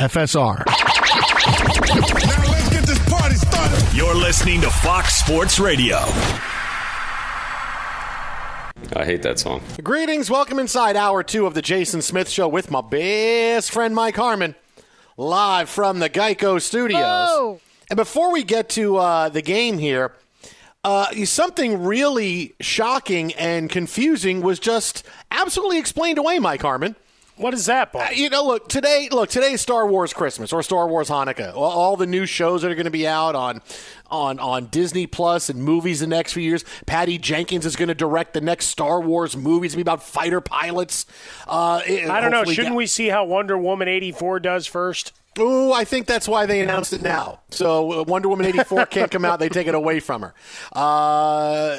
FSR. Now let's get this party started. You're listening to Fox Sports Radio. I hate that song. Greetings. Welcome inside hour two of the Jason Smith Show with my best friend Mike Harmon, live from the Geico Studios. Oh. And before we get to uh, the game here, uh, something really shocking and confusing was just absolutely explained away, Mike Harmon. What is that, Bob? Uh, you know, look today. Look today is Star Wars Christmas or Star Wars Hanukkah. All, all the new shows that are going to be out on on on Disney Plus and movies the next few years. Patty Jenkins is going to direct the next Star Wars movie. It's going to be about fighter pilots. Uh, I don't know. Shouldn't we see how Wonder Woman eighty four does first? Ooh, I think that's why they announced it now. So uh, Wonder Woman eighty four can't come out. They take it away from her. Uh,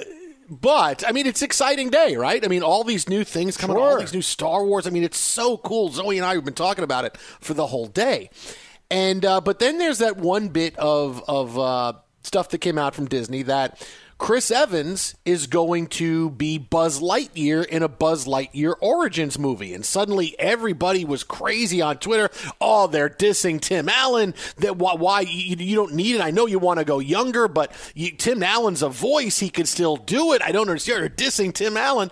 but I mean, it's exciting day, right? I mean, all these new things coming, Sure. all these new Star Wars. I mean, it's so cool. Zoe and I have been talking about it for the whole day, and uh, but then there's that one bit of of uh, stuff that came out from Disney that Chris Evans is going to be Buzz Lightyear in a Buzz Lightyear Origins movie. And suddenly everybody was crazy on Twitter. Oh, they're dissing Tim Allen. That why, why you, you, don't need it. I know you want to go younger, but you, Tim Allen's a voice. He could still do it. I don't understand. You're dissing Tim Allen.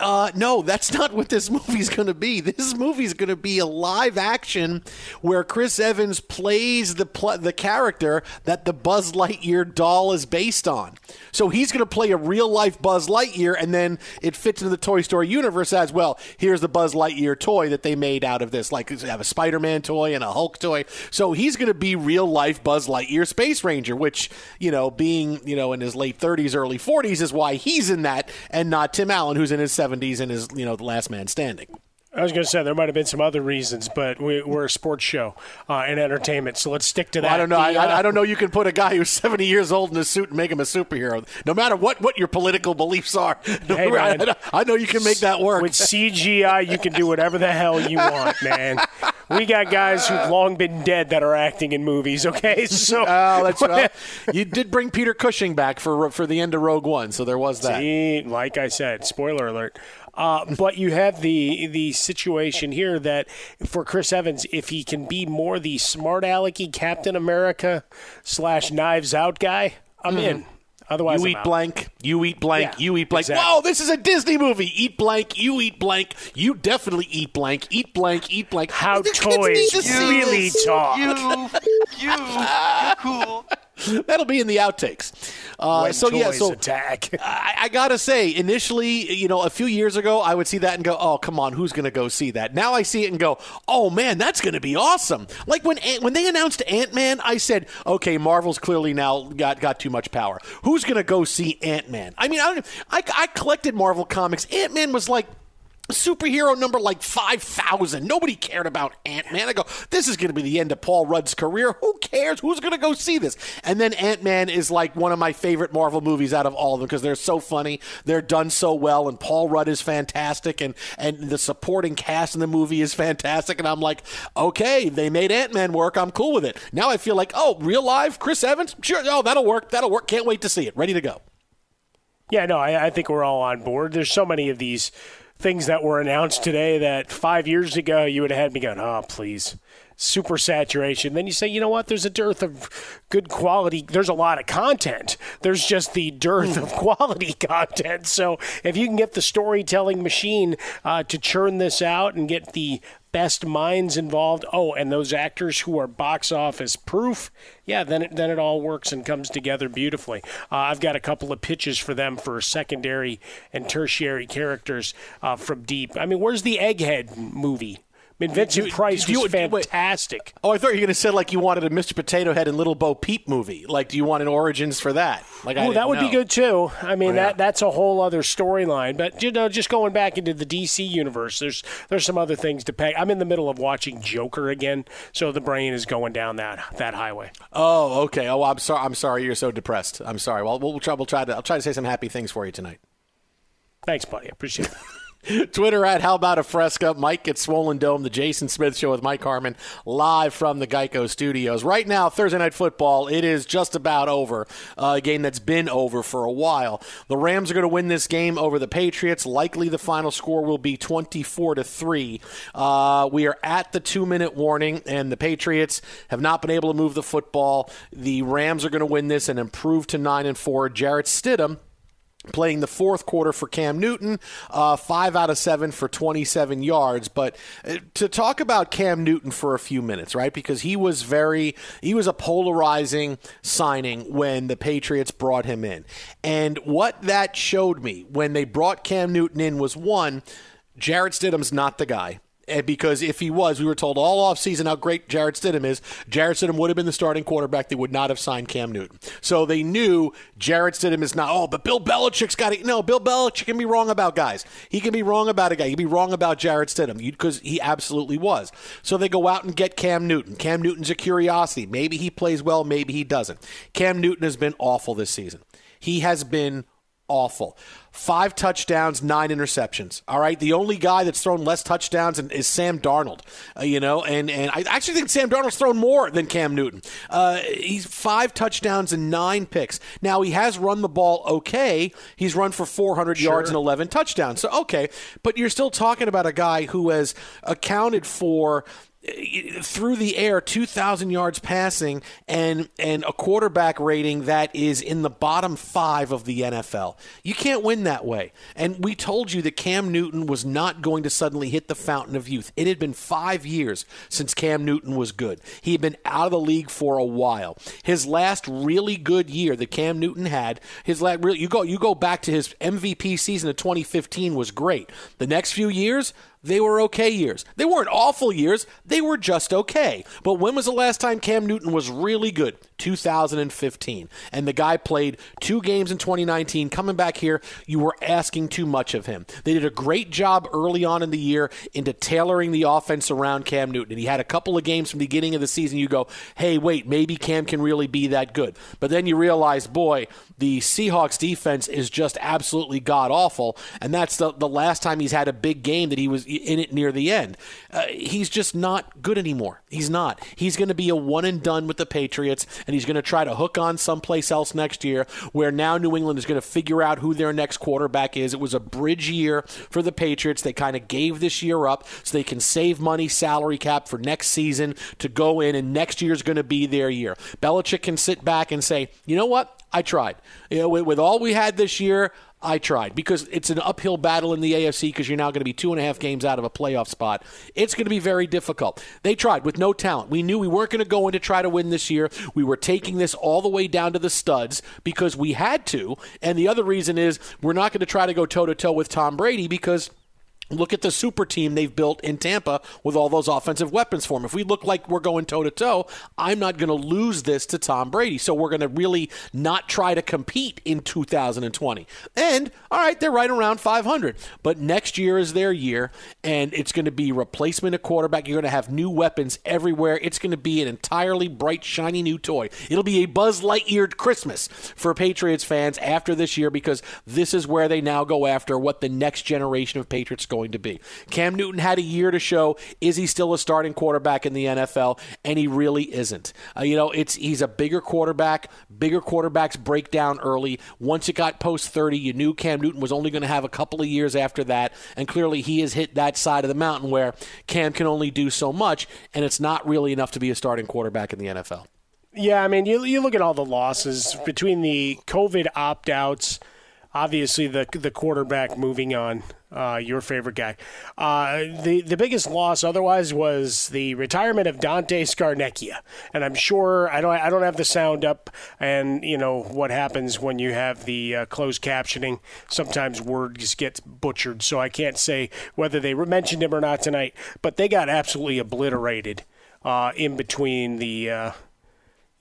Uh, no, that's not what this movie's going to be. This movie's going to be a live action where Chris Evans plays the pl- the character that the Buzz Lightyear doll is based on. So he's going to play a real life Buzz Lightyear, and then it fits into the Toy Story universe as well. Here's the Buzz Lightyear toy that they made out of this, like they have a Spider Man toy and a Hulk toy. So he's going to be real life Buzz Lightyear Space Ranger, which you know, being you know in his late 30s, early 40s, is why he's in that, and not Tim Allen, who's in his 70s and is you know the last man standing. I was going to say there might have been some other reasons, but we, are a sports show uh, and entertainment, so let's stick to that. Well, I don't know. The, uh, I, I, don't know. You can put a guy who's 70 years old in a suit and make him a superhero, no matter what, what your political beliefs are. Hey, man, I, know you can make that work. With CGI, you can do whatever the hell you want, man. We got guys who've long been dead that are acting in movies. Okay, so oh, that's right. You did bring Peter Cushing back for for the end of Rogue One, so there was that. See, like I said, spoiler alert. Uh, but you have the the situation here that for Chris Evans, if he can be more the smart alecky Captain America slash Knives Out guy, I'm mm-hmm. in. Otherwise, you I'm eat out. blank, you eat blank, yeah, you eat blank. exactly. Whoa, this is a Disney movie. Eat blank, you eat blank, you definitely eat blank, eat blank, eat blank. How the toys really this. talk. You, you, you're cool. That'll be in the outtakes. Uh, so yeah, so attack. I, I, gotta say, initially, you know, a few years ago, I would see that and go, "Oh, come on, who's gonna go see that?" Now I see it and go, "Oh man, that's gonna be awesome!" Like when when they announced Ant Man, I said, "Okay, Marvel's clearly now got got too much power. Who's gonna go see Ant Man?" I mean, I, I I collected Marvel comics. Ant Man was like superhero number like 5,000. Nobody cared about Ant Man. I go, this is going to be the end of Paul Rudd's career. Who cares? Who's going to go see this? And then Ant Man is like one of my favorite Marvel movies out of all of them because they're so funny. They're done so well, and Paul Rudd is fantastic, and, and the supporting cast in the movie is fantastic. And I'm like, okay, they made Ant Man work. I'm cool with it. Now I feel like, oh, real life, Chris Evans? Sure. Oh, that'll work. That'll work. Can't wait to see it. Ready to go. Yeah, no, I, I think we're all on board. There's so many of these things that were announced today that five years ago you would have had me going, oh, please. Super saturation. Then you say, you know what? There's a dearth of good quality. There's a lot of content. There's just the dearth of quality content. So if you can get the storytelling machine uh, to churn this out and get the best minds involved. Oh, and those actors who are box office proof. Yeah, then it, then it all works and comes together beautifully. Uh, I've got a couple of pitches for them for secondary and tertiary characters uh, from Deep. I mean, where's the Egghead movie? I mean, Vincent Price was fantastic. Oh, I thought you were going to say like you wanted a Mr. Potato Head and Little Bo Peep movie. Like, do you want an origins for that? Like, oh, that would know. be good too. I mean, oh, yeah. that that's a whole other storyline. But you know, just going back into the DC universe, there's there's some other things to pay. I'm in the middle of watching Joker again, so the brain is going down that that highway. Oh, okay. Oh, I'm sorry. I'm sorry. You're so depressed. I'm sorry. Well, we'll try. We'll try to. I'll try to say some happy things for you tonight. Thanks, buddy. I appreciate it. Twitter at How About a Fresca. Mike gets Swollen Dome, the Jason Smith Show with Mike Harmon, live from the Geico Studios. Right now, Thursday Night Football, it is just about over. Uh, a game that's been over for a while. The Rams are going to win this game over the Patriots. Likely the final score will be 24 to 3. Uh, we are at the two minute warning, and the Patriots have not been able to move the football. The Rams are going to win this and improve to 9 and 4. Jarrett Stidham playing the fourth quarter for Cam Newton, uh, five out of seven for 27 yards. But uh, to talk about Cam Newton for a few minutes, right? Because he was very, he was a polarizing signing when the Patriots brought him in. And what that showed me when they brought Cam Newton in was one, Jarrett Stidham's not the guy. And because if he was, we were told all offseason how great Jarrett Stidham is. Jarrett Stidham would have been the starting quarterback. They would not have signed Cam Newton. So they knew Jarrett Stidham is not, oh, but Bill Belichick's got it. No, Bill Belichick can be wrong about guys. He can be wrong about a guy. He can be wrong about Jarrett Stidham because he absolutely was. So they go out and get Cam Newton. Cam Newton's a curiosity. Maybe he plays well, maybe he doesn't. Cam Newton has been awful this season. He has been awful. Five touchdowns, nine interceptions. All right, the only guy that's thrown less touchdowns is Sam Darnold. Uh, you know, and and I actually think Sam Darnold's thrown more than Cam Newton. Uh, he's five touchdowns and nine picks. Now he has run the ball okay. He's run for 400 Sure. yards and 11 touchdowns. So okay, but you're still talking about a guy who has accounted for through the air 2000 yards passing and and a quarterback rating that is in the bottom 5 of the NFL. You can't win that way. And we told you that Cam Newton was not going to suddenly hit the fountain of youth. It had been 5 years since Cam Newton was good. He had been out of the league for a while. His last really good year that Cam Newton had, his last real you go you go back to his MVP season of 2015 was great. The next few years they were okay years. They weren't awful years. They were just okay. But when was the last time Cam Newton was really good? 2015. And the guy played two games in 2019. Coming back here, you were asking too much of him. They did a great job early on in the year into tailoring the offense around Cam Newton. And he had a couple of games from the beginning of the season. You go, hey, wait, maybe Cam can really be that good. But then you realize, boy, the Seahawks defense is just absolutely god awful. And that's the, the last time he's had a big game that he was in it near the end. Uh, he's just not good anymore. He's not. He's going to be a one and done with the Patriots, and he's going to try to hook on someplace else next year where now New England is going to figure out who their next quarterback is. It was a bridge year for the Patriots. They kind of gave this year up so they can save money, salary cap for next season to go in, and next year's going to be their year. Belichick can sit back and say, you know what? I tried. You know, with, with all we had this year, I tried because it's an uphill battle in the AFC because you're now going to be two and a half games out of a playoff spot. It's going to be very difficult. They tried with no talent. We knew we weren't going to go in to try to win this year. We were taking this all the way down to the studs because we had to. And the other reason is we're not going to try to go toe to toe with Tom Brady because. Look at the super team they've built in Tampa with all those offensive weapons for him. If we look like we're going toe to toe, I'm not going to lose this to Tom Brady. So we're going to really not try to compete in 2020. And, all right, they're right around 500. But next year is their year, and it's going to be replacement of quarterback. You're going to have new weapons everywhere. It's going to be an entirely bright, shiny new toy. It'll be a Buzz Lightyear Christmas for Patriots fans after this year because this is where they now go after what the next generation of Patriots going to be. Cam Newton had a year to show is he still a starting quarterback in the NFL, and he really isn't. Uh, you know, it's he's a bigger quarterback. Bigger quarterbacks break down early. Once it got post 30, you knew Cam Newton was only going to have a couple of years after that, and clearly he has hit that side of the mountain where Cam can only do so much, and it's not really enough to be a starting quarterback in the NFL. Yeah, I mean, you, you look at all the losses between the COVID opt outs, obviously the the quarterback moving on, uh, your favorite guy. Uh, the the biggest loss otherwise was the retirement of Dante Scarnecchia, and I'm sure I don't I don't have the sound up, and you know what happens when you have the uh, closed captioning. Sometimes words get butchered, so I can't say whether they mentioned him or not tonight. But they got absolutely obliterated uh, in between the uh,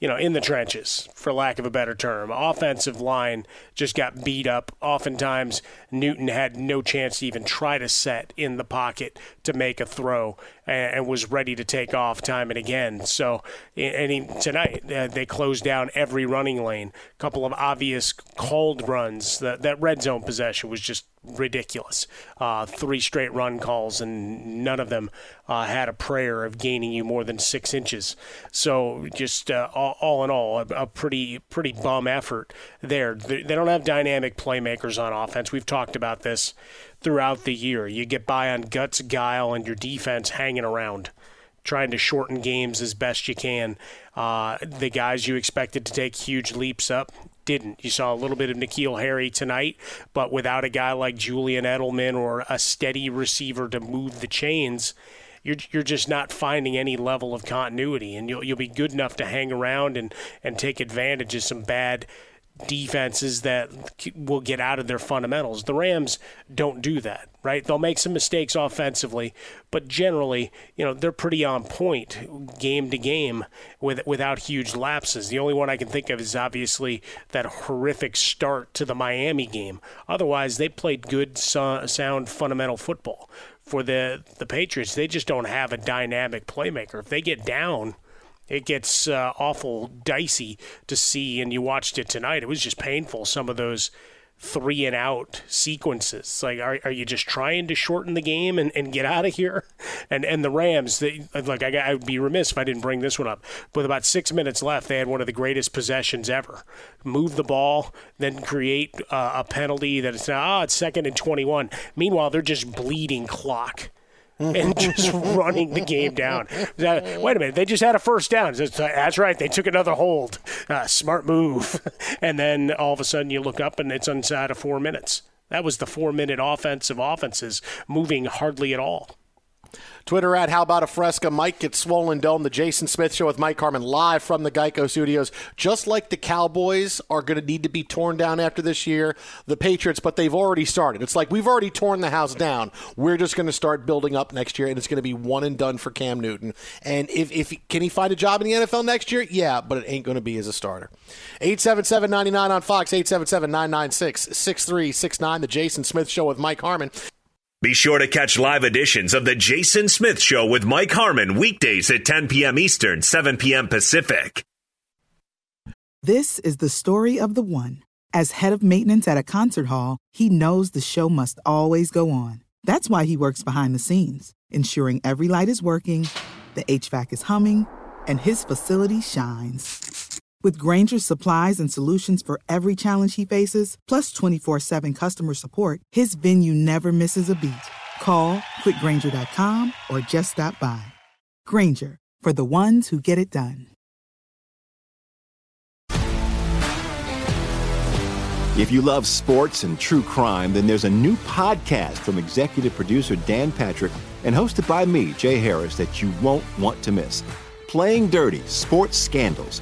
you know, in the trenches, for lack of a better term. Offensive line just got beat up. Oftentimes, Newton had no chance to even try to set in the pocket to make a throw and, was ready to take off time and again. So, and he, tonight, uh, they closed down every running lane. A couple of obvious called runs. That, that red zone possession was just ridiculous. Uh, three straight run calls, and none of them uh, had a prayer of gaining you more than six inches. So just uh, all, all in all, a, a pretty pretty bum effort there. They, they don't have dynamic playmakers on offense. We've talked about this throughout the year. You get by on guts, guile, and your defense hanging around trying to shorten games as best you can. Uh, the guys you expected to take huge leaps up didn't. You saw a little bit of N'Keal Harry tonight, but without a guy like Julian Edelman or a steady receiver to move the chains, you're you're just not finding any level of continuity, and you'll you'll be good enough to hang around and and take advantage of some bad defenses that will get out of their fundamentals. The Rams don't do that, right? They'll make some mistakes offensively, but generally, you know, they're pretty on point game to game with without huge lapses. The only one I can think of is obviously that horrific start to the Miami game. Otherwise, they played good sound fundamental football. For the the Patriots, they just don't have a dynamic playmaker. If they get down, it gets uh, awful dicey to see. And you watched it tonight; it was just painful. Some of those three and out sequences. Like, are, are you just trying to shorten the game and, and get out of here? And and the Rams, they, like, I, I would be remiss if I didn't bring this one up. With about six minutes left, they had one of the greatest possessions ever. Move the ball, then create uh, a penalty that it's now, oh, it's second and 21. Meanwhile, they're just bleeding clock and just running the game down. Wait a minute, they just had a first down. That's right, they took another hold. Uh, smart move. and then all of a sudden you look up and it's inside of four minutes. That was the four minute offensive offenses moving hardly at all. Twitter at How About a Fresca. Mike gets swollen dome. The Jason Smith Show with Mike Harmon live from the Geico Studios. Just like the Cowboys are going to need to be torn down after this year, the Patriots, but they've already started. It's like we've already torn the house down. We're just going to start building up next year, and it's going to be one and done for Cam Newton. And if, if can he find a job in the NFL next year? Yeah, but it ain't going to be as a starter. 877 99 on Fox, 877 996 6369. The Jason Smith Show with Mike Harmon. Be sure to catch live editions of The Jason Smith Show with Mike Harmon weekdays at 10 p.m. Eastern, 7 p.m. Pacific. This is the story of the one. As head of maintenance at a concert hall, he knows the show must always go on. That's why he works behind the scenes, ensuring every light is working, the HVAC is humming, and his facility shines. With Grainger's supplies and solutions for every challenge he faces, plus 24 7 customer support, his venue never misses a beat. Call click grainger.com or just stop by. Grainger, for the ones who get it done. If you love sports and true crime, then there's a new podcast from executive producer Dan Patrick and hosted by me, Jay Harris, that you won't want to miss. Playing Dirty Sports Scandals.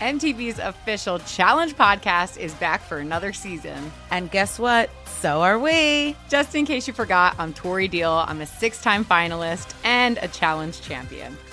MTV's official Challenge podcast is back for another season. And guess what? So are we. Just in case you forgot, I'm Tori Deal. I'm a six time finalist and a challenge champion.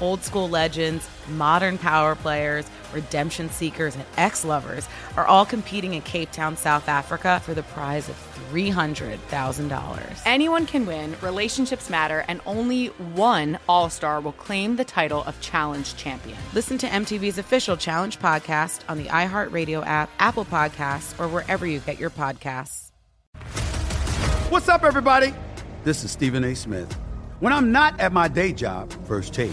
Old school legends, modern power players, redemption seekers, and ex lovers are all competing in Cape Town, South Africa for the prize of $300,000. Anyone can win, relationships matter, and only one All Star will claim the title of Challenge Champion. Listen to MTV's official Challenge podcast on the iHeartRadio app, Apple Podcasts, or wherever you get your podcasts. What's up, everybody? This is Stephen A. Smith. When I'm not at my day job, First Take,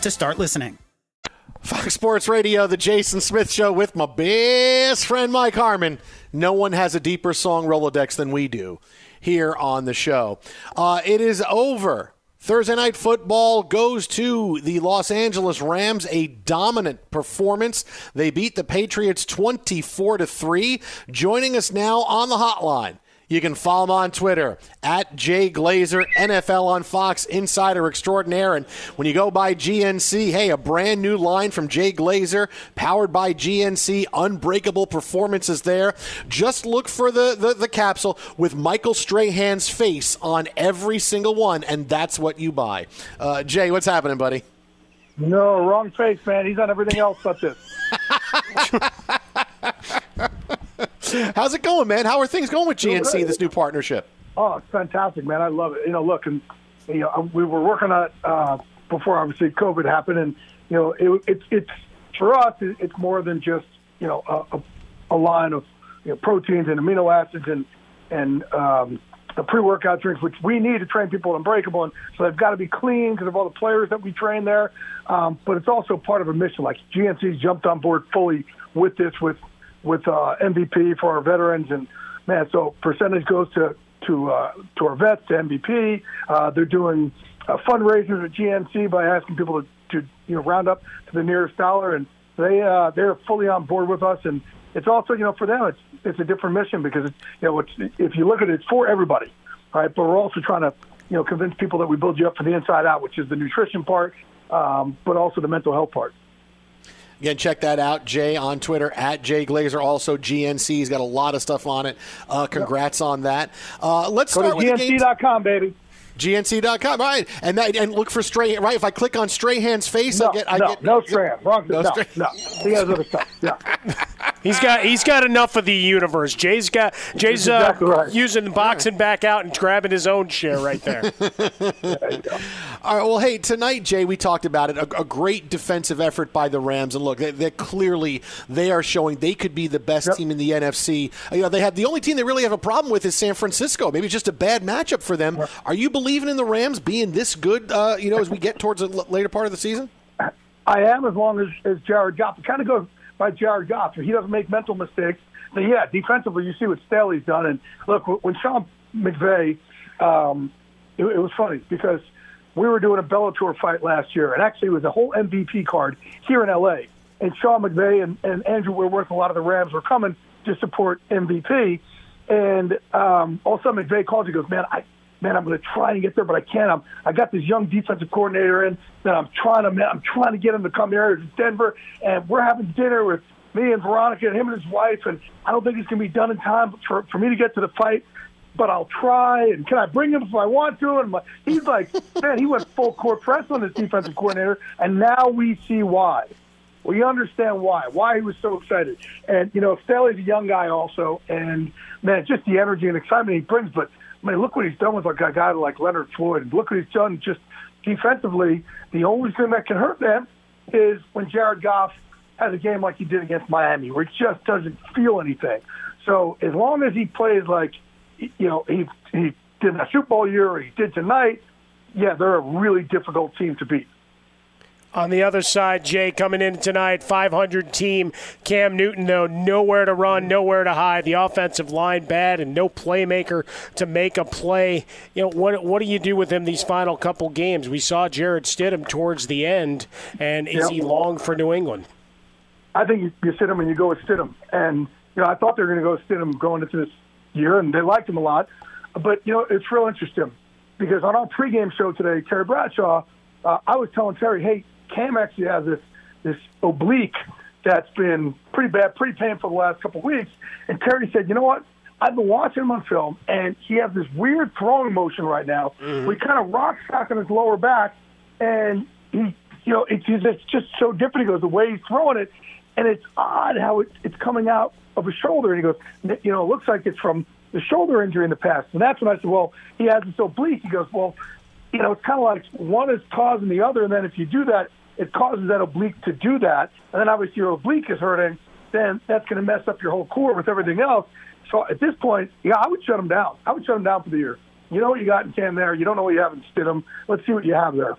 to start listening. Fox Sports Radio, the Jason Smith Show with my best friend Mike Harmon. No one has a deeper song Rolodex than we do here on the show. Uh, it is over. Thursday night football goes to the Los Angeles Rams, a dominant performance. They beat the Patriots 24 to 3. Joining us now on the hotline you can follow him on Twitter at Jay Glazer, NFL on Fox, Insider Extraordinaire. And when you go by GNC, hey, a brand new line from Jay Glazer, powered by GNC, unbreakable performances there. Just look for the, the, the capsule with Michael Strahan's face on every single one, and that's what you buy. Uh, Jay, what's happening, buddy? No, wrong face, man. He's on everything else but this. How's it going, man? How are things going with GNC, this new partnership? Oh, it's fantastic, man. I love it. You know, look, and you know, we were working on it uh, before obviously COVID happened, and you know, it, it's it's for us, it's more than just you know a, a, a line of you know, proteins and amino acids and and um, the pre-workout drinks, which we need to train people unbreakable, and so they've got to be clean because of all the players that we train there. Um, but it's also part of a mission. Like GNC's jumped on board fully with this, with with uh, MVP for our veterans, and man, so percentage goes to to uh, to our vets to MVP. Uh, they're doing uh, fundraisers at GNC by asking people to, to you know round up to the nearest dollar, and they uh, they're fully on board with us. And it's also you know for them it's it's a different mission because it's, you know it's, if you look at it, it's for everybody, right? But we're also trying to you know convince people that we build you up from the inside out, which is the nutrition part, um, but also the mental health part. Again, check that out. Jay on Twitter at Jay Glazer. Also, GNC. He's got a lot of stuff on it. Uh, congrats yep. on that. Uh, let's Go start to with GNC.com, baby. GNC.com, right? And that, and look for Strahan, right? If I click on Strahan's face, no, I get, I no, get no Strahan. Wrong. No, no, no. He has other stuff. Yeah. He's got he's got enough of the universe. Jay's got Jay's uh, exactly right. using the boxing back out and grabbing his own share right there. there All right. Well, hey, tonight, Jay, we talked about it. A, a great defensive effort by the Rams, and look, they, they clearly they are showing they could be the best yep. team in the NFC. You know, they have the only team they really have a problem with is San Francisco. Maybe it's just a bad matchup for them. Yep. Are you believing in the Rams being this good? Uh, you know, as we get towards the later part of the season. I am, as long as, as Jared Goff. It kind of goes by Jared Goff. He doesn't make mental mistakes, then yeah, defensively, you see what Staley's done. And look, when Sean McVay, um, it, it was funny because we were doing a Bellator fight last year, and actually it was a whole MVP card here in LA. And Sean McVay and, and Andrew Whitworth, a lot of the Rams were coming to support MVP. And um, all of a sudden McVay calls, he goes, "Man, I man, I'm going to try and get there, but I can't. I'm, I got this young defensive coordinator in that I'm trying to, man, I'm trying to get him to come here to Denver, and we're having dinner with me and Veronica and him and his wife, and I don't think it's going to be done in time for for me to get to the fight. But I'll try, and can I bring him if I want to? And my, he's like, man, he went full court press on this defensive coordinator, and now we see why. We understand why, why he was so excited. And, you know, Staley's a young guy also, and, man, just the energy and excitement he brings. But I mean, look what he's done with like a guy like Leonard Floyd. Look what he's done just defensively. The only thing that can hurt them is when Jared Goff has a game like he did against Miami, where he just doesn't feel anything. So as long as he plays like, you know, he he did in a Super Bowl year or he did tonight, yeah, they're a really difficult team to beat. On the other side, Jay coming in tonight, 500 team. Cam Newton, though, nowhere to run, nowhere to hide. The offensive line bad, and no playmaker to make a play. You know what? What do you do with him these final couple games? We saw Jarrett Stidham towards the end, and is yep. he long for New England? I think you, you sit him and you go with Stidham, and you know I thought they were going to go with Stidham going into this year, and they liked him a lot. But you know it's real interesting because on our pregame show today, Terry Bradshaw, uh, I was telling Terry, hey Cam actually has this this oblique that's been pretty bad, pretty painful the last couple of weeks. And Terry said, you know what? I've been watching him on film, and he has this weird throwing motion right now. Mm-hmm. We kind of rock stock on his lower back, and he, you know, it's, it's just so different. He goes the way he's throwing it, and it's odd how it, it's coming out of his shoulder. And he goes, you know, it looks like it's from the shoulder injury in the past. And that's when I said, well, he has this oblique. He goes, well, you know, it's kind of like one is causing the other, and then if you do that, it causes that oblique to do that. And then obviously your oblique is hurting, then that's going to mess up your whole core with everything else. So at this point, yeah, I would shut him down. I would shut him down for the year. You know what you got in Cam there. You don't know what you have in Stidham. Let's see what you have there.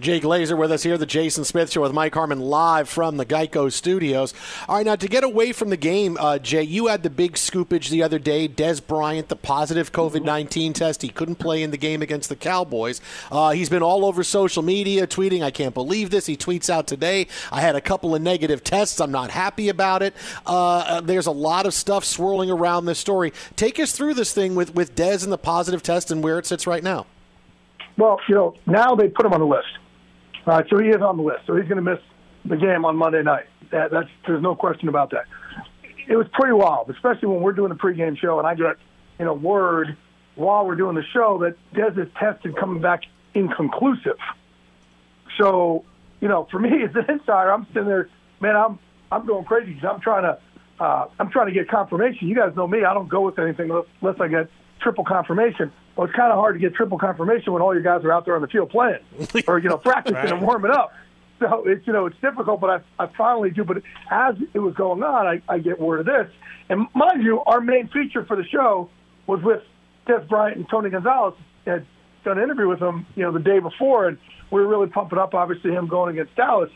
Jay Glazer with us here, the Jason Smith Show with Mike Harmon live from the Geico Studios. All right, now to get away from the game, uh, Jay, you had the big scoopage the other day. Dez Bryant, the positive COVID 19 test. He couldn't play in the game against the Cowboys. Uh, he's been all over social media tweeting, I can't believe this. He tweets out today, I had a couple of negative tests. I'm not happy about it. Uh, there's a lot of stuff swirling around this story. Take us through this thing with, with Dez and the positive test and where it sits right now. Well, you know, now they put him on the list. All right, so he is on the list. So he's going to miss the game on Monday night. That, that's there's no question about that. It was pretty wild, especially when we're doing the pregame show, and I get you know word while we're doing the show that test is coming back inconclusive. So, you know, for me as an insider, I'm sitting there, man, I'm I'm going crazy because I'm trying to uh, I'm trying to get confirmation. You guys know me; I don't go with anything unless I get triple confirmation. Well, it's kind of hard to get triple confirmation when all your guys are out there on the field playing or you know practicing right. and warming up. So it's you know it's difficult, but I I finally do. But as it was going on, I, I get word of this. And mind you, our main feature for the show was with Dez Bryant and Tony Gonzalez. Had done an interview with him, you know, the day before, and we were really pumping up. Obviously, him going against Dallas.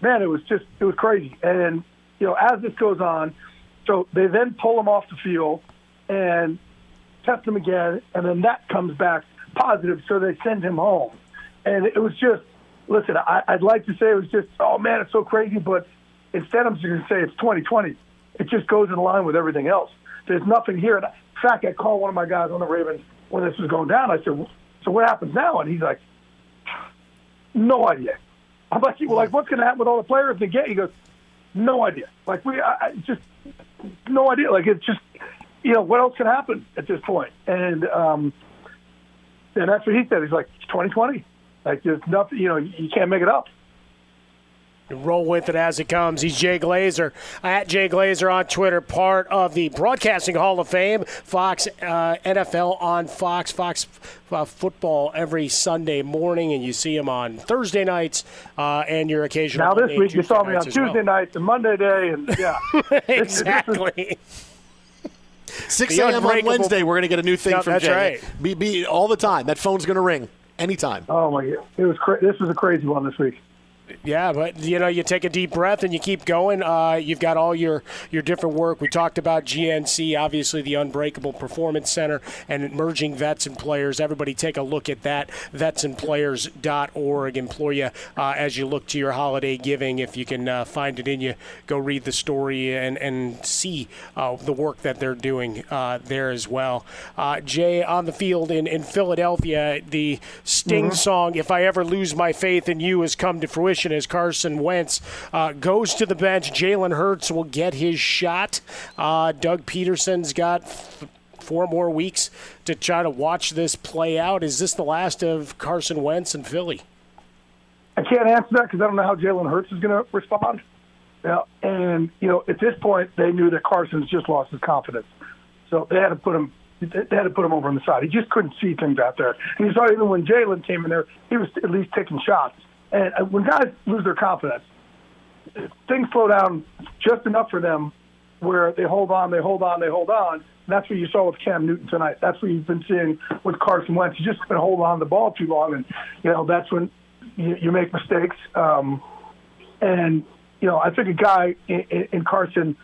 Man, it was just it was crazy. And you know, as this goes on, so they then pull him off the field, and test him again, and then that comes back positive, so they send him home. And it was just, listen, I, I'd like to say it was just, oh man, it's so crazy, but instead I'm just going to say it's 2020. It just goes in line with everything else. There's nothing here. And in fact, I called one of my guys on the Ravens when this was going down. I said, so what happens now? And he's like, no idea. I'm like, well, like, what's going to happen with all the players they get? He goes, no idea. Like, we, I, I just, no idea. Like, it's just, you know, what else can happen at this point? And um, and that's what he said. He's like, it's 2020. Like, there's nothing, you know, you can't make it up. Roll with it as it comes. He's Jay Glazer at Jay Glazer on Twitter, part of the Broadcasting Hall of Fame. Fox uh, NFL on Fox, Fox uh, football every Sunday morning, and you see him on Thursday nights uh, and your occasional. Now this Monday week you saw me on Tuesday well. nights and Monday day, and yeah, exactly. 6 a.m. on Wednesday, we're going to get a new thing No, from that's Jay. right. Be, be all the time. That phone's going to ring anytime. Oh my god, it was cra- this was a crazy one this week. Yeah, but you know, you take a deep breath and you keep going. Uh, you've got all your your different work. We talked about GNC, obviously the Unbreakable Performance Center, and merging vets and players. Everybody, take a look at that. Vetsandplayers.org. Implore you uh, as you look to your holiday giving. If you can uh, find it in you, go read the story and and see uh, the work that they're doing uh, there as well. Uh, Jay on the field in in Philadelphia, the Sting Mhm. song "If I Ever Lose My Faith in You" has come to fruition as Carson Wentz uh, goes to the bench. Jalen Hurts will get his shot. Uh, Doug Pederson's got four more weeks to try to watch this play out. Is this the last of Carson Wentz and Philly? I can't answer that because I don't know how Jalen Hurts is going to respond. Yeah, and you know, at this point, they knew that Carson's just lost his confidence, so they had to put him. They had to put him over on the side. He just couldn't see things out there. And you saw even when Jalen came in there, he was at least taking shots. And uh, when guys lose their confidence, things slow down just enough for them where they hold on, they hold on, they hold on. That's what you saw with Cam Newton tonight. That's what you've been seeing with Carson Wentz. He's just been holding on to the ball too long, and you know that's when you, you make mistakes. Um, and you know, I think a guy in, in in Carson,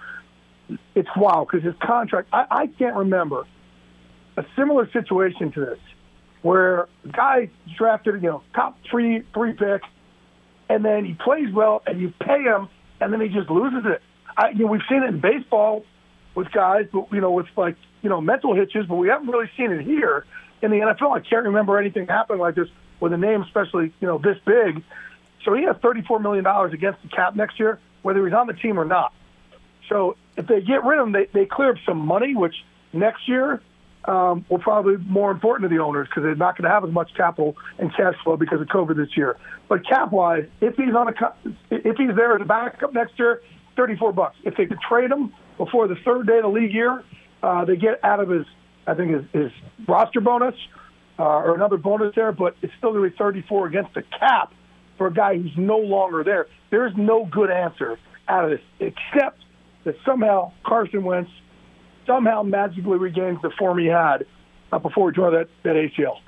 it's wild because his contract. I, I can't remember a similar situation to this, where a guy drafted, you know, top three three pick, and then he plays well, and you pay him, and then he just loses it. I, you know, we've seen it in baseball with guys, but you know, with like you know mental hitches, but we haven't really seen it here in the NFL. I can't remember anything happening like this with a name, especially you know this big. So he has thirty-four million dollars against the cap next year, whether he's on the team or not. So if they get rid of him, they, they clear up some money, which next year um, will probably more important to the owners because they're not going to have as much capital and cash flow because of COVID this year. But cap-wise, if he's on a if he's there as a backup next year, thirty-four bucks. If they could trade him before the third day of the league year, uh, they get out of his I think his, his roster bonus uh, or another bonus there, but it's still going to be thirty-four against the cap for a guy who's no longer there. There's no good answer out of this except that somehow Carson Wentz somehow magically regains the form he had uh, before he tore that, that ACL.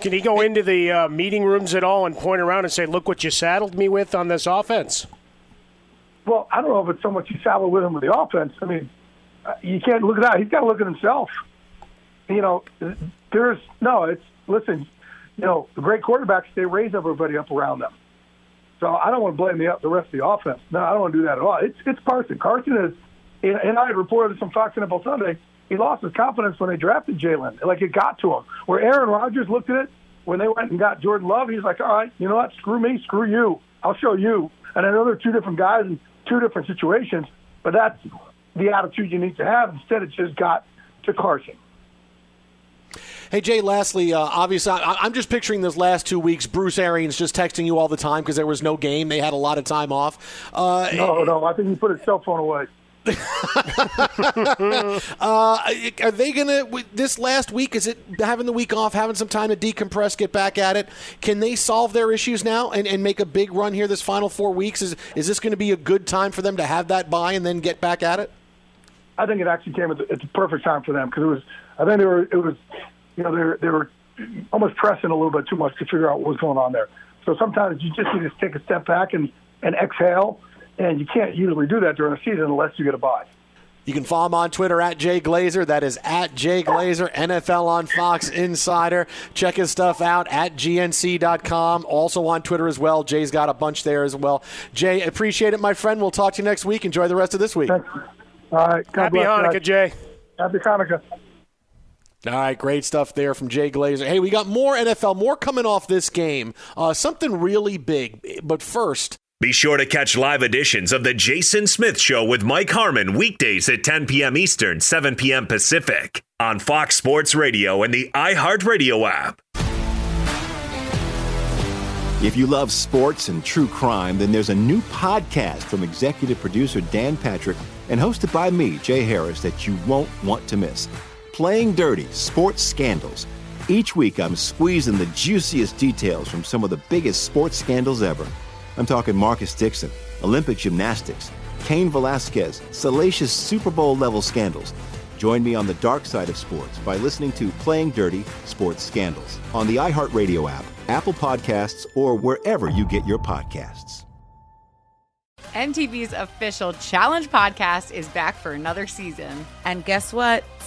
Can he go into the uh, meeting rooms at all and point around and say, "Look what you saddled me with on this offense"? Well, I don't know if it's so much you saddled with him with the offense. I mean, uh, you can't look at that. He's got to look at himself. You know, there's no. It's listen. You know, the great quarterbacks they raise everybody up around them. So I don't want to blame the the rest of the offense. No, I don't want to do that at all. It's it's Carson. Carson is, and, I had reported this on Fox NFL Sunday. He lost his confidence when they drafted Jalen. Like it got to him. Where Aaron Rodgers looked at it when they went and got Jordan Love, he's like, all right, you know what? Screw me, screw you. I'll show you. And I know they're two different guys in two different situations, but that's the attitude you need to have. Instead, it just got to Carson. Hey Jay, lastly, uh, obviously, I, am just picturing those last two weeks. Bruce Arians just texting you all the time because there was no game. They had a lot of time off. Uh, no, no, I think he put his cell phone away. uh, are they gonna this last week? Is it having the week off, having some time to decompress, get back at it? Can they solve their issues now and, and make a big run here this final four weeks? Is is this going to be a good time for them to have that bye and then get back at it? I think it actually came at the, at the perfect time for them because it was. I think they were. It was. You know, they were, they were almost pressing a little bit too much to figure out what was going on there. So sometimes you just need to take a step back and, and exhale and you can't usually do that during a season unless you get a bye. You can follow him on Twitter at Jay Glazer. That is at Jay Glazer, NFL on Fox Insider. Check his stuff out at GNC.com. Also on Twitter as well. Jay's got a bunch there as well. Jay, appreciate it, my friend. We'll talk to you next week. Enjoy the rest of this week. Thanks. All right. God Happy bless, Hanukkah, guys. Jay. Happy Hanukkah. All right, great stuff there from Jay Glazer. Hey, we got more NFL, more coming off this game. Uh, something really big. But first, be sure to catch live editions of The Jason Smith Show with Mike Harmon weekdays at 10 p.m. Eastern, 7 p.m. Pacific on Fox Sports Radio and the iHeartRadio app. If you love sports and true crime, then there's a new podcast from executive producer Dan Patrick and hosted by me, Jay Harris, that you won't want to miss. Playing Dirty Sports Scandals. Each week, I'm squeezing the juiciest details from some of the biggest sports scandals ever. I'm talking Marcus Dixon, Olympic gymnastics, Cain Velasquez, salacious Super Bowl level scandals. Join me on the dark side of sports by listening to Playing Dirty Sports Scandals on the iHeartRadio app, Apple Podcasts, or wherever you get your podcasts. MTV's official Challenge podcast is back for another season. And guess what?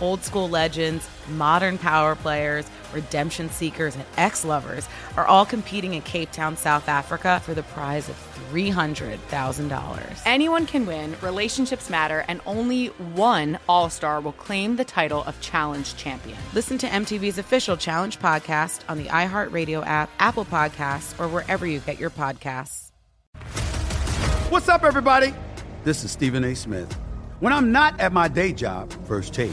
Old school legends, modern power players, redemption seekers, and ex lovers are all competing in Cape Town, South Africa for the prize of $300,000. Anyone can win, relationships matter, and only one All Star will claim the title of Challenge Champion. Listen to MTV's official Challenge podcast on the iHeartRadio app, Apple Podcasts, or wherever you get your podcasts. What's up, everybody? This is Stephen A. Smith. When I'm not at my day job, First Take,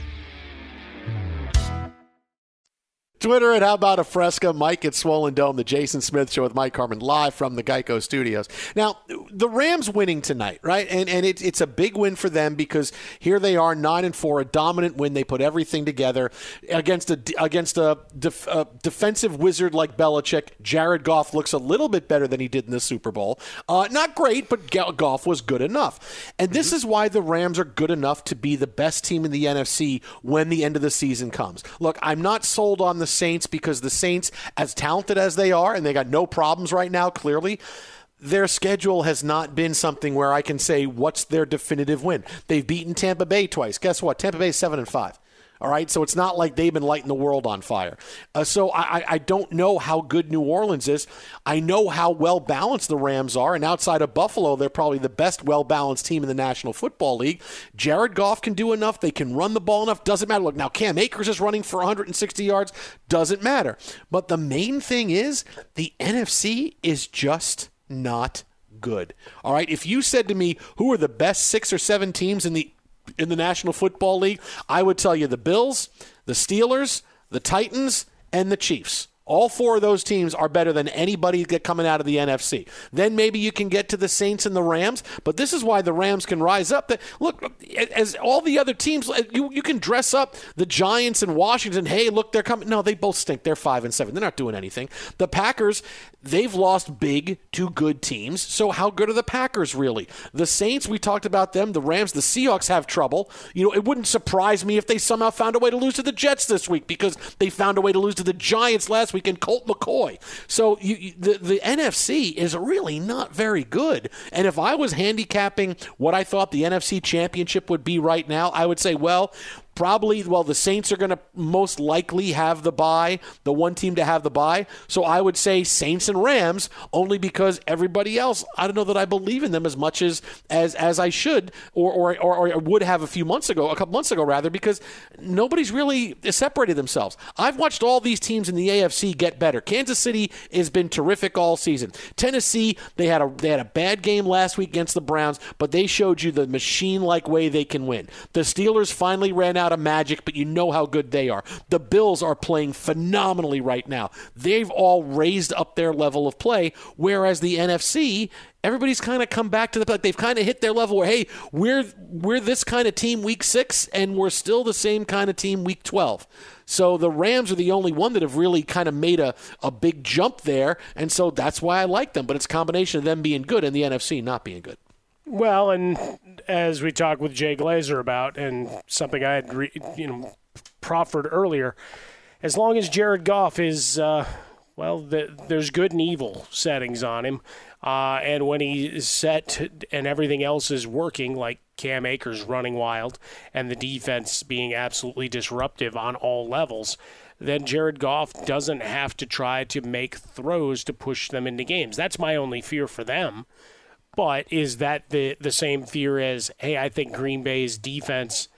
Twitter at How About a Fresca, Mike at Swollen Dome, the Jason Smith Show with Mike Harmon live from the Geico Studios. Now, the Rams winning tonight, right? And and it, it's a big win for them because here they are, nine and four, a dominant win. They put everything together against a against a, def, a defensive wizard like Belichick. Jared Goff looks a little bit better than he did in the Super Bowl. Uh, not great, but Goff was good enough. And this is why the Rams are good enough to be the best team in the NFC when the end of the season comes. Look, I'm not sold on the Saints because the Saints, as talented as they are, and they got no problems right now, clearly, their schedule has not been something where I can say what's their definitive win. They've beaten Tampa Bay twice. Guess what? Tampa Bay is seven and five. All right, so it's not like they've been lighting the world on fire. Uh, so I, I don't know how good New Orleans is. I know how well balanced the Rams are, and outside of Buffalo, they're probably the best well balanced team in the National Football League. Jared Goff can do enough. They can run the ball enough. Doesn't matter. Look, now Cam Akers is running for 160 yards. Doesn't matter. But the main thing is the NFC is just not good. All right, if you said to me, who are the best six or seven teams in the in the National Football League, I would tell you the Bills, the Steelers, the Titans, and the Chiefs. All four of those teams are better than anybody coming out of the NFC. Then maybe you can get to the Saints and the Rams, but this is why the Rams can rise up. Look, as all the other teams, uh, you, you can dress up the Giants and Washington. Hey, look, they're coming. No, they both stink. They're five and seven. They're not doing anything. The Packers, they've lost big to good teams. So how good are the Packers really? The Saints, we talked about them. The Rams, the Seahawks have trouble. You know, it wouldn't surprise me if they somehow found a way to lose to the Jets this week because they found a way to lose to the Giants last week and Colt McCoy. So you, you, the the NFC is really not very good. And if I was handicapping what I thought the NFC Championship would be right now, I would say, well, probably well the saints are going to most likely have the bye, the one team to have the bye. so i would say saints and rams only because everybody else i don't know that i believe in them as much as as as i should or or, or, or would have a few months ago a couple months ago rather because nobody's really separated themselves. I've watched all these teams in the afc get better. Kansas city has been terrific all season. Tennessee they had a they had a bad game last week against the browns but they showed you the machine like way they can win. The steelers finally ran out of magic, but you know how good they are. The Bills are playing phenomenally right now. They've all raised up their level of play, whereas the NFC everybody's kind of come back to the like they've kind of hit their level where hey we're we're this kind of team week six and we're still the same kind of team week 12 so the rams are the only one that have really kind of made a, a big jump there and so that's why i like them but it's combination of them being good and the nfc not being good well, and as we talked with Jay Glazer about, and something I had, re, you know, proffered earlier, as long as Jared Goff is, uh, well, the, there's good and evil settings on him, uh, and when he's set and everything else is working, like Cam Akers running wild and the defense being absolutely disruptive on all levels, then Jared Goff doesn't have to try to make throws to push them into games. That's my only fear for them But is that the the same fear as hey, I think Green Bay's defense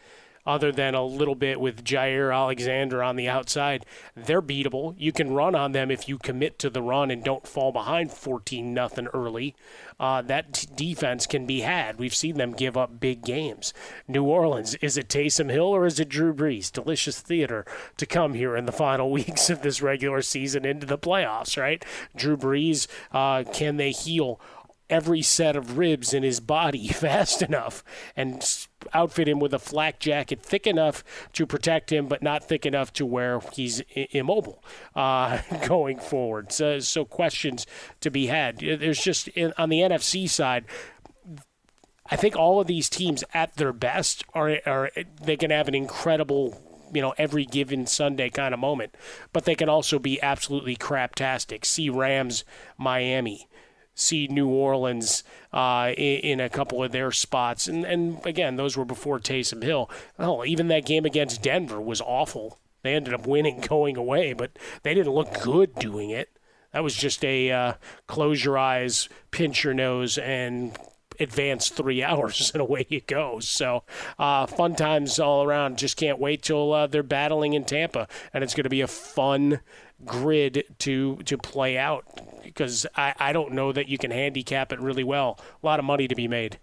other than a little bit with Jaire Alexander on the outside, they're beatable. You can run on them if you commit to the run and don't fall behind 14 nothing early. Uh, that t- defense can be had. We've seen them give up big games. New Orleans, is it Taysom Hill or is it Drew Brees? Delicious theater to come here in the final weeks of this regular season into the playoffs, right? Drew Brees, uh, can they heal? Every set of ribs in his body fast enough and outfit him with a flak jacket thick enough to protect him, but not thick enough to where he's immobile uh, going forward. So, so questions to be had. There's just on the NFC side. I think all of these teams at their best are, are they can have an incredible you know every given Sunday kind of moment, but they can also be absolutely craptastic. See Rams, Miami, see New Orleans uh, in, in, a couple of their spots. And, and again, those were before Taysom Hill. Oh, even that game against Denver was awful. They ended up winning going away, but they didn't look good doing it. That was just a uh, close your eyes, pinch your nose, and advance three hours, and away you go. So, uh, fun times all around. Just can't wait till uh, they're battling in Tampa, and it's going to be a fun grid to to play out because I, I don't know that you can handicap it really well. A lot of money to be made.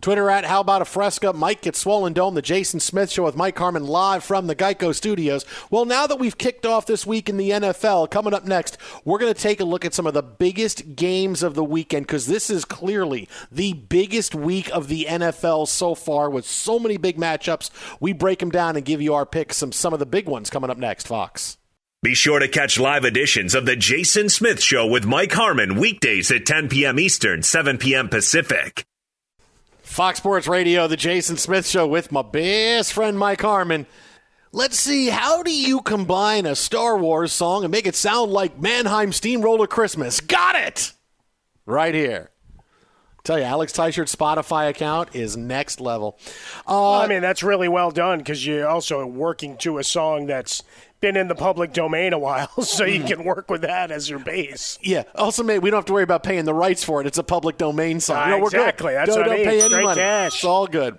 Twitter at How About a Fresca. Mike at Swollen Dome, the Jason Smith Show with Mike Harmon live from the Geico Studios. Well, now that we've kicked off this week in the NFL, coming up next, we're going to take a look at some of the biggest games of the weekend because this is clearly the biggest week of the NFL so far with so many big matchups. We break them down and give you our picks, some, some of the big ones coming up next, Fox. Be sure to catch live editions of The Jason Smith Show with Mike Harmon weekdays at 10 p.m. Eastern, 7 p.m. Pacific. Fox Sports Radio, The Jason Smith Show with my best friend Mike Harmon. Let's see, how do you combine a Star Wars song and make it sound like Mannheim Steamroller Christmas? Got it! Right here. Tell you, Alex Tyshirt Spotify account is next level. Uh, well, I mean, that's really well done because you're also working to a song that's been in the public domain a while, so you can work with that as your base. Yeah. Also, mate, we don't have to worry about paying the rights for it. It's a public domain song. Uh, no, we're exactly. That's don't, what don't I mean. pay any Straight money. cash. It's all good.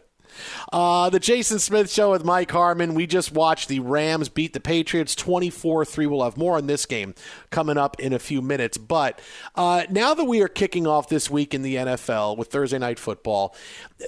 Uh, the Jason Smith Show with Mike Harmon. We just watched the Rams beat the Patriots 24 3. We'll have more on this game coming up in a few minutes. But uh, now that we are kicking off this week in the NFL with Thursday Night Football,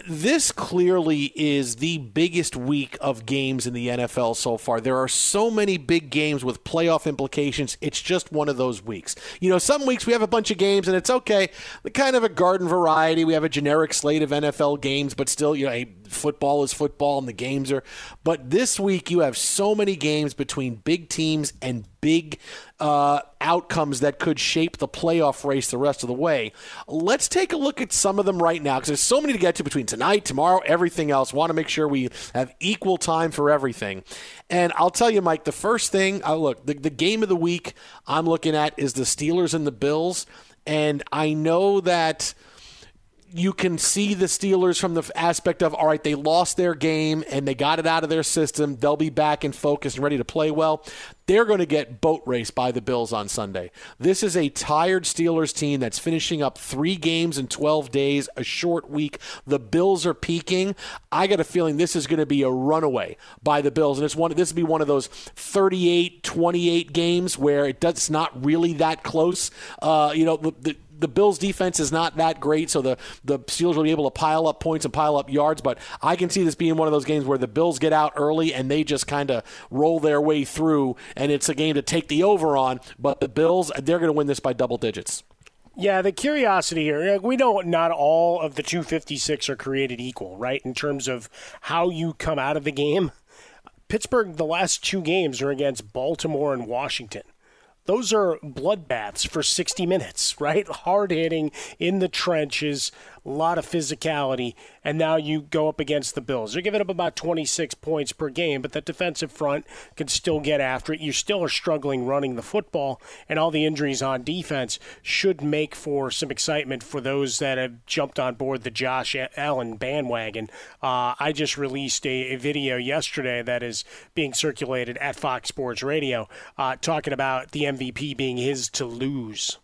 this clearly is the biggest week of games in the NFL so far. There are so many big games with playoff implications. It's just one of those weeks. You know, some weeks we have a bunch of games and it's okay, kind of a garden variety. We have a generic slate of NFL games, but still, you know, football is football and the games are. But this week you have so many games between big teams and big uh, outcomes that could shape the playoff race the rest of the way. Let's take a look at some of them right now because there's so many to get to between tonight, tomorrow, everything else. Want to make sure we have equal time for everything. And I'll tell you, Mike, the first thing, uh, look, the, the game of the week I'm looking at is the Steelers and the Bills. And I know that you can see the Steelers from the aspect of all right, they lost their game and they got it out of their system. They'll be back and focused and ready to play well. They're going to get boat raced by the Bills on Sunday. This is a tired Steelers team that's finishing up three games in 12 days, a short week. The Bills are peaking. I got a feeling this is going to be a runaway by the Bills, and it's one. This will be one of those 38-28 games where it does, not really that close. Uh, you know, the, the the Bills defense is not that great, so the, the Steelers will be able to pile up points and pile up yards. But I can see this being one of those games where the Bills get out early and they just kind of roll their way through, and it's a game to take the over on. But the Bills, they're going to win this by double digits. Yeah, the curiosity here, we know not all of the 256 are created equal, right? In terms of how you come out of the game. Pittsburgh, the last two games are against Baltimore and Washington those are bloodbaths for 60 minutes, right? Hard hitting in the trenches, a lot of physicality, and now you go up against the Bills. They're giving up about 26 points per game, but the defensive front can still get after it. You still are struggling running the football, and all the injuries on defense should make for some excitement for those that have jumped on board the Josh Allen bandwagon. Uh, I just released a, a, video yesterday that is being circulated at Fox Sports Radio uh, talking about the MVP being his to lose.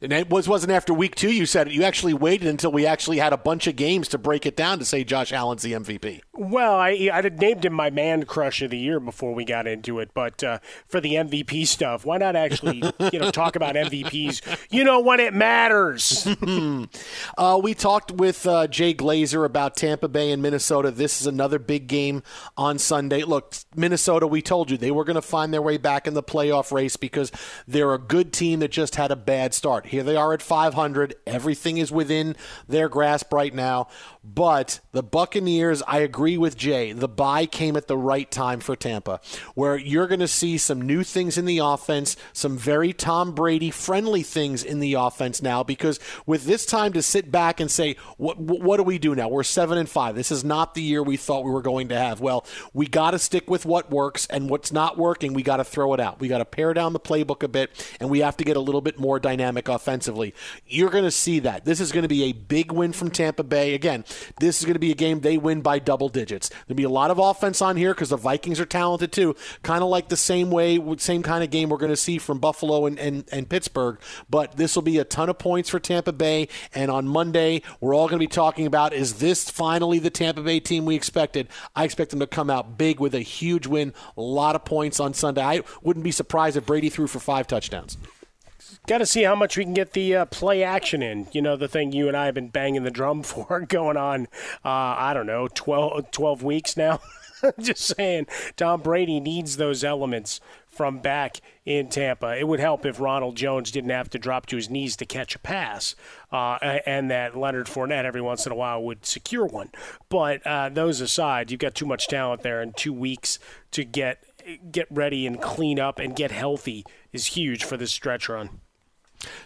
And it was wasn't after week two you said it. You actually waited until we actually had a bunch of games to break it down to say Josh Allen's the MVP. Well, I I had named him my man crush of the year before we got into it, but uh, for the MVP stuff, why not actually you know talk about MVPs? You know when it matters. uh, we talked with uh, Jay Glazer about Tampa Bay and Minnesota. This is another big game on Sunday. Look, Minnesota, we told you they were going to find their way back in the playoff race because they're a good team that just had a bad start. Here they are at 500. Everything is within their grasp right now. But the Buccaneers, I agree with Jay. The bye came at the right time for Tampa, where you're going to see some new things in the offense, some very Tom Brady friendly things in the offense now. Because with this time to sit back and say, what what do we do now? We're seven and five. This is not the year we thought we were going to have. Well, we got to stick with what works, and what's not working, we got to throw it out. We got to pare down the playbook a bit, and we have to get a little bit more dynamic offensively. You're going to see that. This is going to be a big win from Tampa Bay. Again, this is going to be a game they win by double digits. There'll be a lot of offense on here because the Vikings are talented too, kind of like the same way, same kind of game we're going to see from Buffalo and, and, and Pittsburgh. But this will be a ton of points for Tampa Bay. And on Monday, we're all going to be talking about is this finally the Tampa Bay team we expected? I expect them to come out big with a huge win, a lot of points on Sunday. I wouldn't be surprised if Brady threw for five touchdowns. Got to see how much we can get the uh, play action in. You know, the thing you and I have been banging the drum for going on, uh, I don't know, 12, 12 weeks now. Just saying, Tom Brady needs those elements from back in Tampa. It would help if Ronald Jones didn't have to drop to his knees to catch a pass, uh, and that Leonard Fournette every once in a while would secure one. But uh, those aside, you've got too much talent there, in two weeks to get get ready and clean up and get healthy is huge for this stretch run.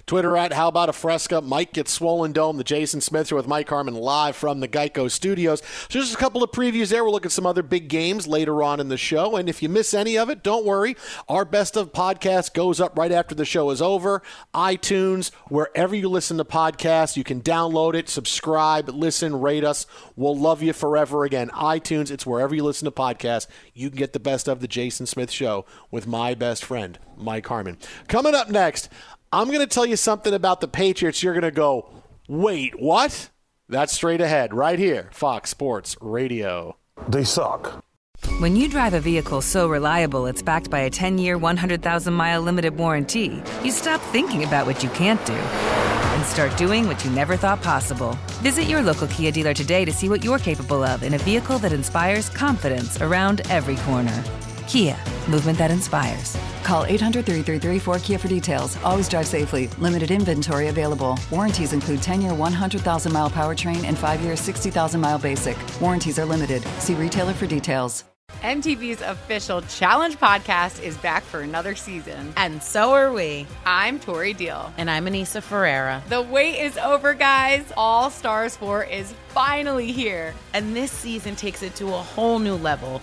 Twitter at How About a Fresca. Mike gets swollen dome. The Jason Smith Show with Mike Harmon live from the Geico Studios. So just a couple of previews there. We'll look at some other big games later on in the show. And if you miss any of it, don't worry. Our best of podcast goes up right after the show is over. iTunes, wherever you listen to podcasts, you can download it, subscribe, listen, rate us. We'll love you forever again. iTunes, it's wherever you listen to podcasts. You can get the best of the Jason Smith Show with my best friend, Mike Harmon. Coming up next, I'm going to tell you something about the Patriots. You're going to go, wait, what? That's straight ahead, right here, Fox Sports Radio. They suck. When you drive a vehicle so reliable it's backed by a 10 year, 100,000 mile limited warranty, you stop thinking about what you can't do and start doing what you never thought possible. Visit your local Kia dealer today to see what you're capable of in a vehicle that inspires confidence around every corner. Kia, movement that inspires. Call 800 333 4KIA for details. Always drive safely. Limited inventory available. Warranties include 10 year 100,000 mile powertrain and 5 year 60,000 mile basic. Warranties are limited. See retailer for details. MTV's official Challenge podcast is back for another season. And so are we. I'm Tori Deal. And I'm Aneesa Ferreira. The wait is over, guys. All Stars 4 is finally here. And this season takes it to a whole new level.